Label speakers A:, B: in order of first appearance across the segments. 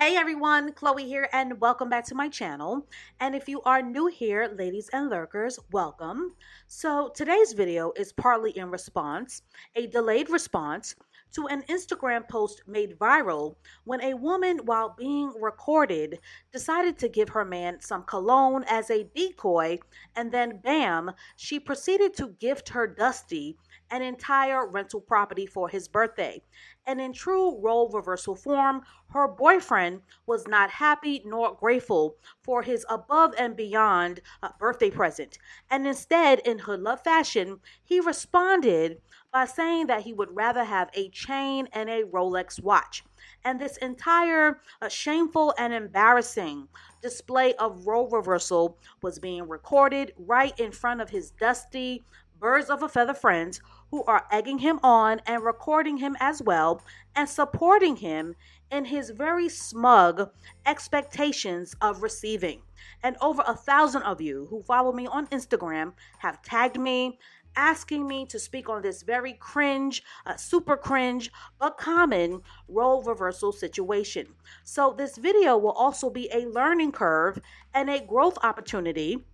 A: Hey everyone, Chloe here, and welcome back to my channel. And if you are new here, ladies and lurkers, welcome. So today's video is partly in response, a delayed response to an Instagram post made viral when a woman, while being recorded, decided to give her man some cologne as a decoy, and then bam, she proceeded to gift her Dusty an entire rental property for his birthday. And in true role reversal form, her boyfriend was not happy nor grateful for his above and beyond uh, birthday present. And instead, in hood love fashion, he responded by saying that he would rather have a chain and a Rolex watch. And this entire uh, shameful and embarrassing display of role reversal was being recorded right in front of his dusty, birds of a feather friends who are egging him on and recording him as well and supporting him in his very smug expectations of receiving. And over a thousand of you who follow me on Instagram have tagged me, asking me to speak on this very cringe, uh, super cringe, but common role reversal situation. So, this video will also be a learning curve and a growth opportunity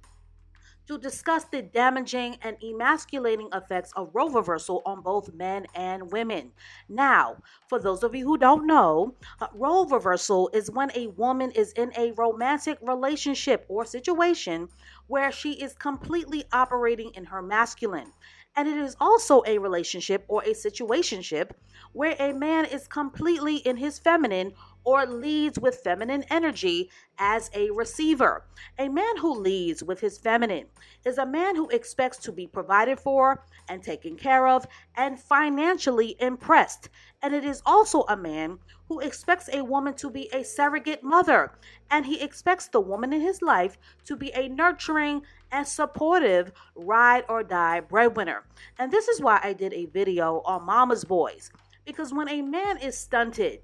A: to discuss the damaging and emasculating effects of role reversal on both men and women. Now, for those of you who don't know, uh, role reversal is when a woman is in a romantic relationship or situation where she is completely operating in her masculine. And it is also a relationship or a situationship where a man is completely in his feminine or leads with feminine energy as a receiver. A man who leads with his feminine is a man who expects to be provided for and taken care of and financially impressed. And it is also a man who expects a woman to be a surrogate mother, and he expects the woman in his life to be a nurturing and supportive ride or die breadwinner. And this is why I did a video on mama's boys. Because when a man is stunted,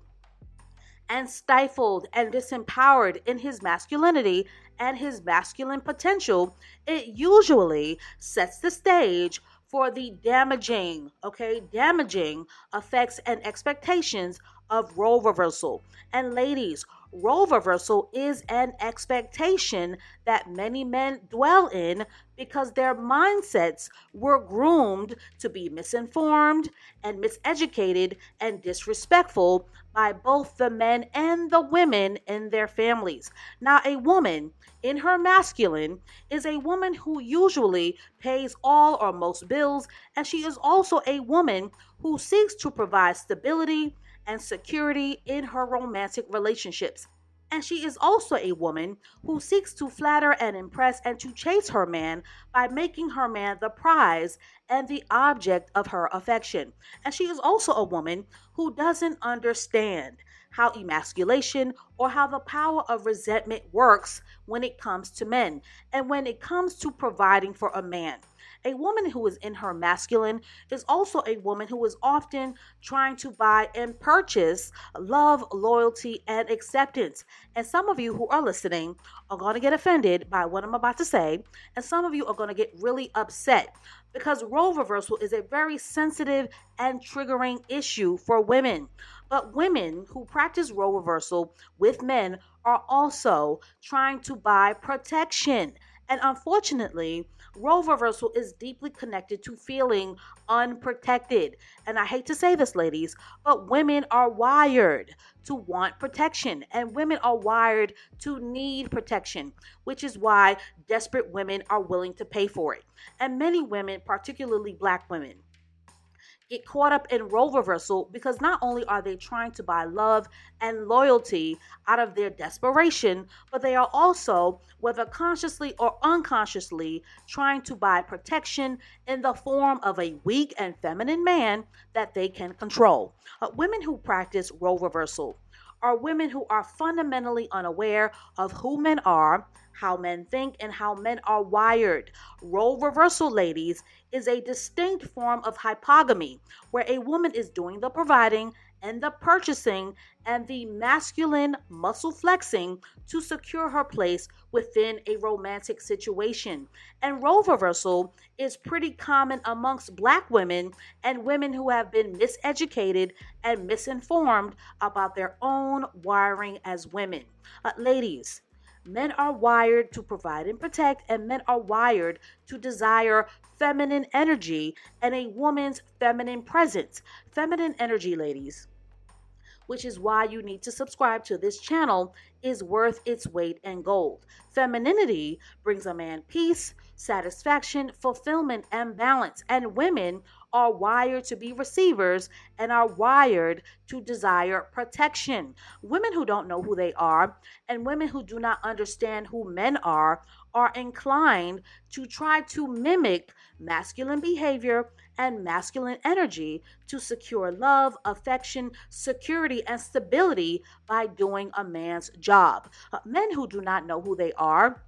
A: and stifled and disempowered in his masculinity and his masculine potential, it usually sets the stage for the damaging, okay, damaging effects and expectations of role reversal. And ladies, role reversal is an expectation that many men dwell in because their mindsets were groomed to be misinformed and miseducated and disrespectful by both the men and the women in their families. Now, a woman in her masculine is a woman who usually pays all or most bills, and she is also a woman who seeks to provide stability and security in her romantic relationships. And she is also a woman who seeks to flatter and impress and to chase her man by making her man the prize and the object of her affection. And she is also a woman who doesn't understand how emasculation or how the power of resentment works when it comes to men and when it comes to providing for a man. A woman who is in her masculine is also a woman who is often trying to buy and purchase love, loyalty, and acceptance. And some of you who are listening are going to get offended by what I'm about to say, and some of you are going to get really upset because role reversal is a very sensitive and triggering issue for women. But women who practice role reversal with men are also trying to buy protection. And unfortunately, role reversal is deeply connected to feeling unprotected. And I hate to say this, ladies, but women are wired to want protection, and women are wired to need protection, which is why desperate women are willing to pay for it. And many women, particularly black women, get caught up in role reversal because not only are they trying to buy love and loyalty out of their desperation, but they are also, whether consciously or unconsciously, trying to buy protection in the form of a weak and feminine man that they can control. Uh, women who practice role reversal are women who are fundamentally unaware of who men are, how men think, and how men are wired. Role reversal, ladies, is a distinct form of hypogamy where a woman is doing the providing and the purchasing and the masculine muscle flexing to secure her place within a romantic situation. And role reversal is pretty common amongst black women and women who have been miseducated and misinformed about their own wiring as women. Uh, ladies, Men are wired to provide and protect, and men are wired to desire feminine energy and a woman's feminine presence. Feminine energy, ladies, which is why you need to subscribe to this channel, is worth its weight in gold. Femininity brings a man peace, satisfaction, fulfillment, and balance, and women are wired to be receivers and are wired to desire protection. Women who don't know who they are and women who do not understand who men are are inclined to try to mimic masculine behavior and masculine energy to secure love, affection, security, and stability by doing a man's job. Uh, men who do not know who they are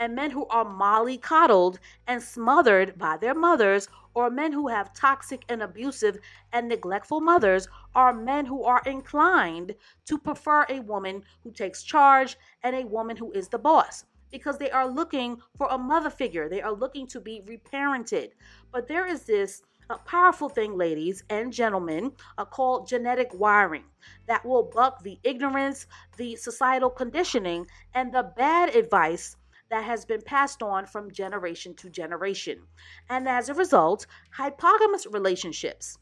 A: and men who are mollycoddled and smothered by their mothers, or men who have toxic and abusive and neglectful mothers, are men who are inclined to prefer a woman who takes charge and a woman who is the boss because they are looking for a mother figure. They are looking to be reparented. But there is this a powerful thing, ladies and gentlemen, uh, called genetic wiring that will buck the ignorance, the societal conditioning, and the bad advice that has been passed on from generation to generation. And as a result, hypogamous relationships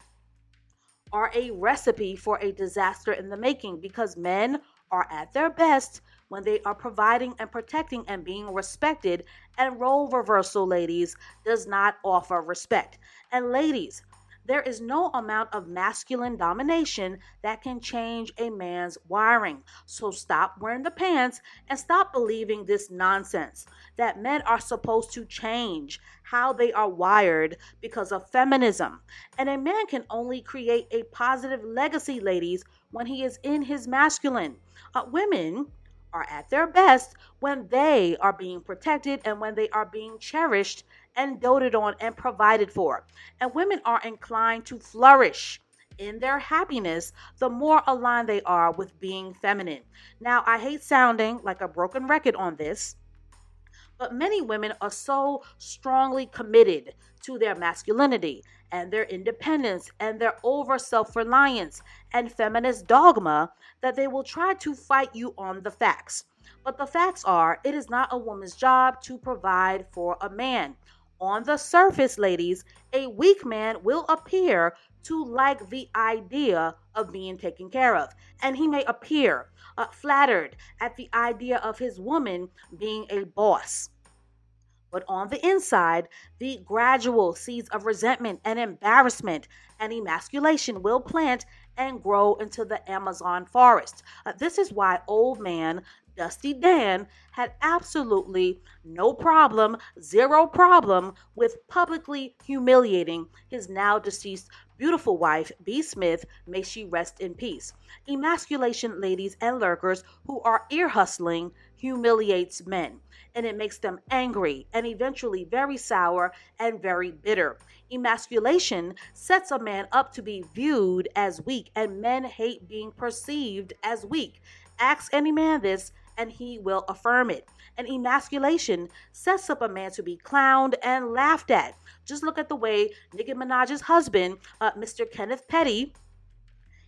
A: are a recipe for a disaster in the making because men are at their best when they are providing and protecting and being respected, and role reversal, ladies, does not offer respect. And ladies, there is no amount of masculine domination that can change a man's wiring. So stop wearing the pants and stop believing this nonsense that men are supposed to change how they are wired because of feminism. And a man can only create a positive legacy, ladies, when he is in his masculine. Uh, women are at their best when they are being protected and when they are being cherished and doted on and provided for. And women are inclined to flourish in their happiness the more aligned they are with being feminine. Now, I hate sounding like a broken record on this, but many women are so strongly committed to their masculinity and their independence and their over self reliance and feminist dogma that they will try to fight you on the facts. But the facts are it is not a woman's job to provide for a man. On the surface, ladies, a weak man will appear to like the idea of being taken care of, and he may appear uh, flattered at the idea of his woman being a boss. But on the inside, the gradual seeds of resentment and embarrassment and emasculation will plant and grow into the Amazon forest. Uh, this is why old man Dusty Dan had absolutely no problem, zero problem with publicly humiliating his now deceased beautiful wife, B. Smith, may she rest in peace. Emasculation, ladies and lurkers who are ear hustling, humiliates men, and it makes them angry and eventually very sour and very bitter. Emasculation sets a man up to be viewed as weak, and men hate being perceived as weak. Ask any man this, and he will affirm it. And emasculation sets up a man to be clowned and laughed at. Just look at the way Nicki Minaj's husband, uh, Mr. Kenneth Petty,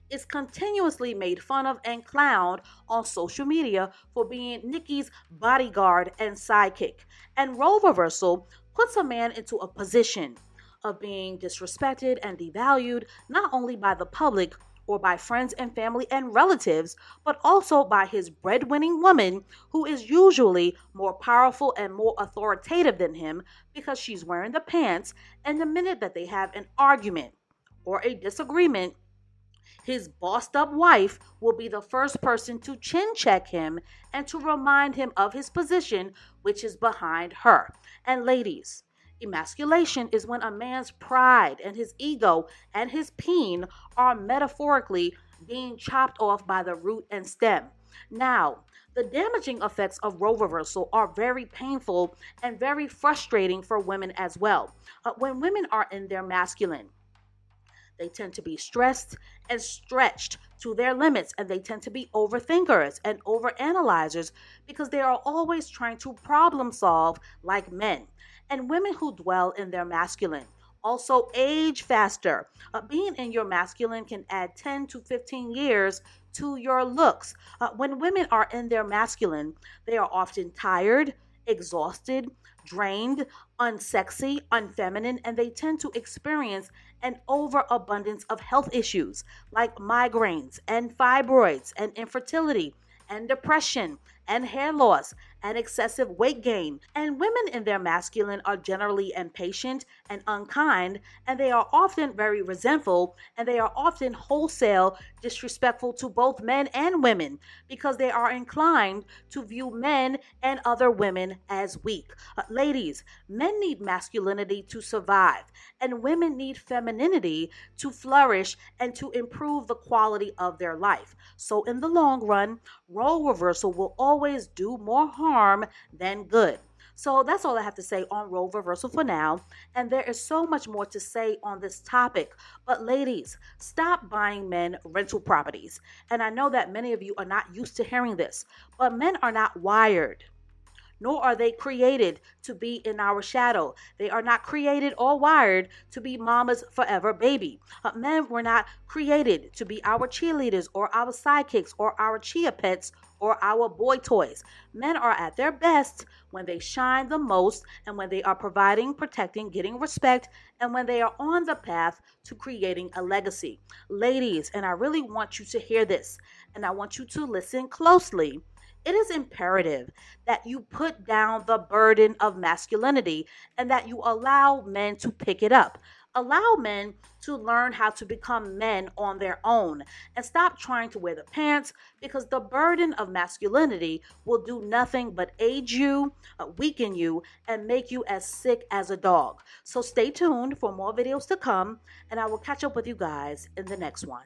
A: is continuously made fun of and clowned on social media for being Nicki's bodyguard and sidekick. And role reversal puts a man into a position of being disrespected and devalued not only by the public or by friends and family and relatives, but also by his breadwinning woman, who is usually more powerful and more authoritative than him because she's wearing the pants. And the minute that they have an argument or a disagreement, his bossed up wife will be the first person to chin check him and to remind him of his position, which is behind her. And ladies, Emasculation is when a man's pride and his ego and his peen are metaphorically being chopped off by the root and stem. Now, the damaging effects of role reversal are very painful and very frustrating for women as well. Uh, when women are in their masculine, They tend to be stressed and stretched to their limits, and they tend to be overthinkers and overanalyzers because they are always trying to problem solve like men. And women who dwell in their masculine also age faster. Uh, being in your masculine can add 10 to 15 years to your looks. Uh, when women are in their masculine, they are often tired, exhausted, drained, unsexy, unfeminine, and they tend to experience an overabundance of health issues like migraines and fibroids and infertility and depression and hair loss and excessive weight gain. And women in their masculine are generally impatient and unkind, and they are often very resentful, and they are often wholesale disrespectful to both men and women because they are inclined to view men and other women as weak. Uh, ladies, men need masculinity to survive, and women need femininity to flourish and to improve the quality of their life. So, in the long run, role reversal will always do more harm than good. So that's all I have to say on role reversal for now. And there is so much more to say on this topic. But ladies, stop buying men rental properties. And I know that many of you are not used to hearing this, but men are not wired nor are they created to be in our shadow. They are not created or wired to be mama's forever baby. Uh, men were not created to be our cheerleaders or our sidekicks or our chia pets or our boy toys. Men are at their best when they shine the most and when they are providing, protecting, getting respect, and when they are on the path to creating a legacy. Ladies, and I really want you to hear this, and I want you to listen closely it is imperative that you put down the burden of masculinity and that you allow men to pick it up. Allow men to learn how to become men on their own and stop trying to wear the pants because the burden of masculinity will do nothing but age you, uh, weaken you, and make you as sick as a dog. So stay tuned for more videos to come, and I will catch up with you guys in the next one.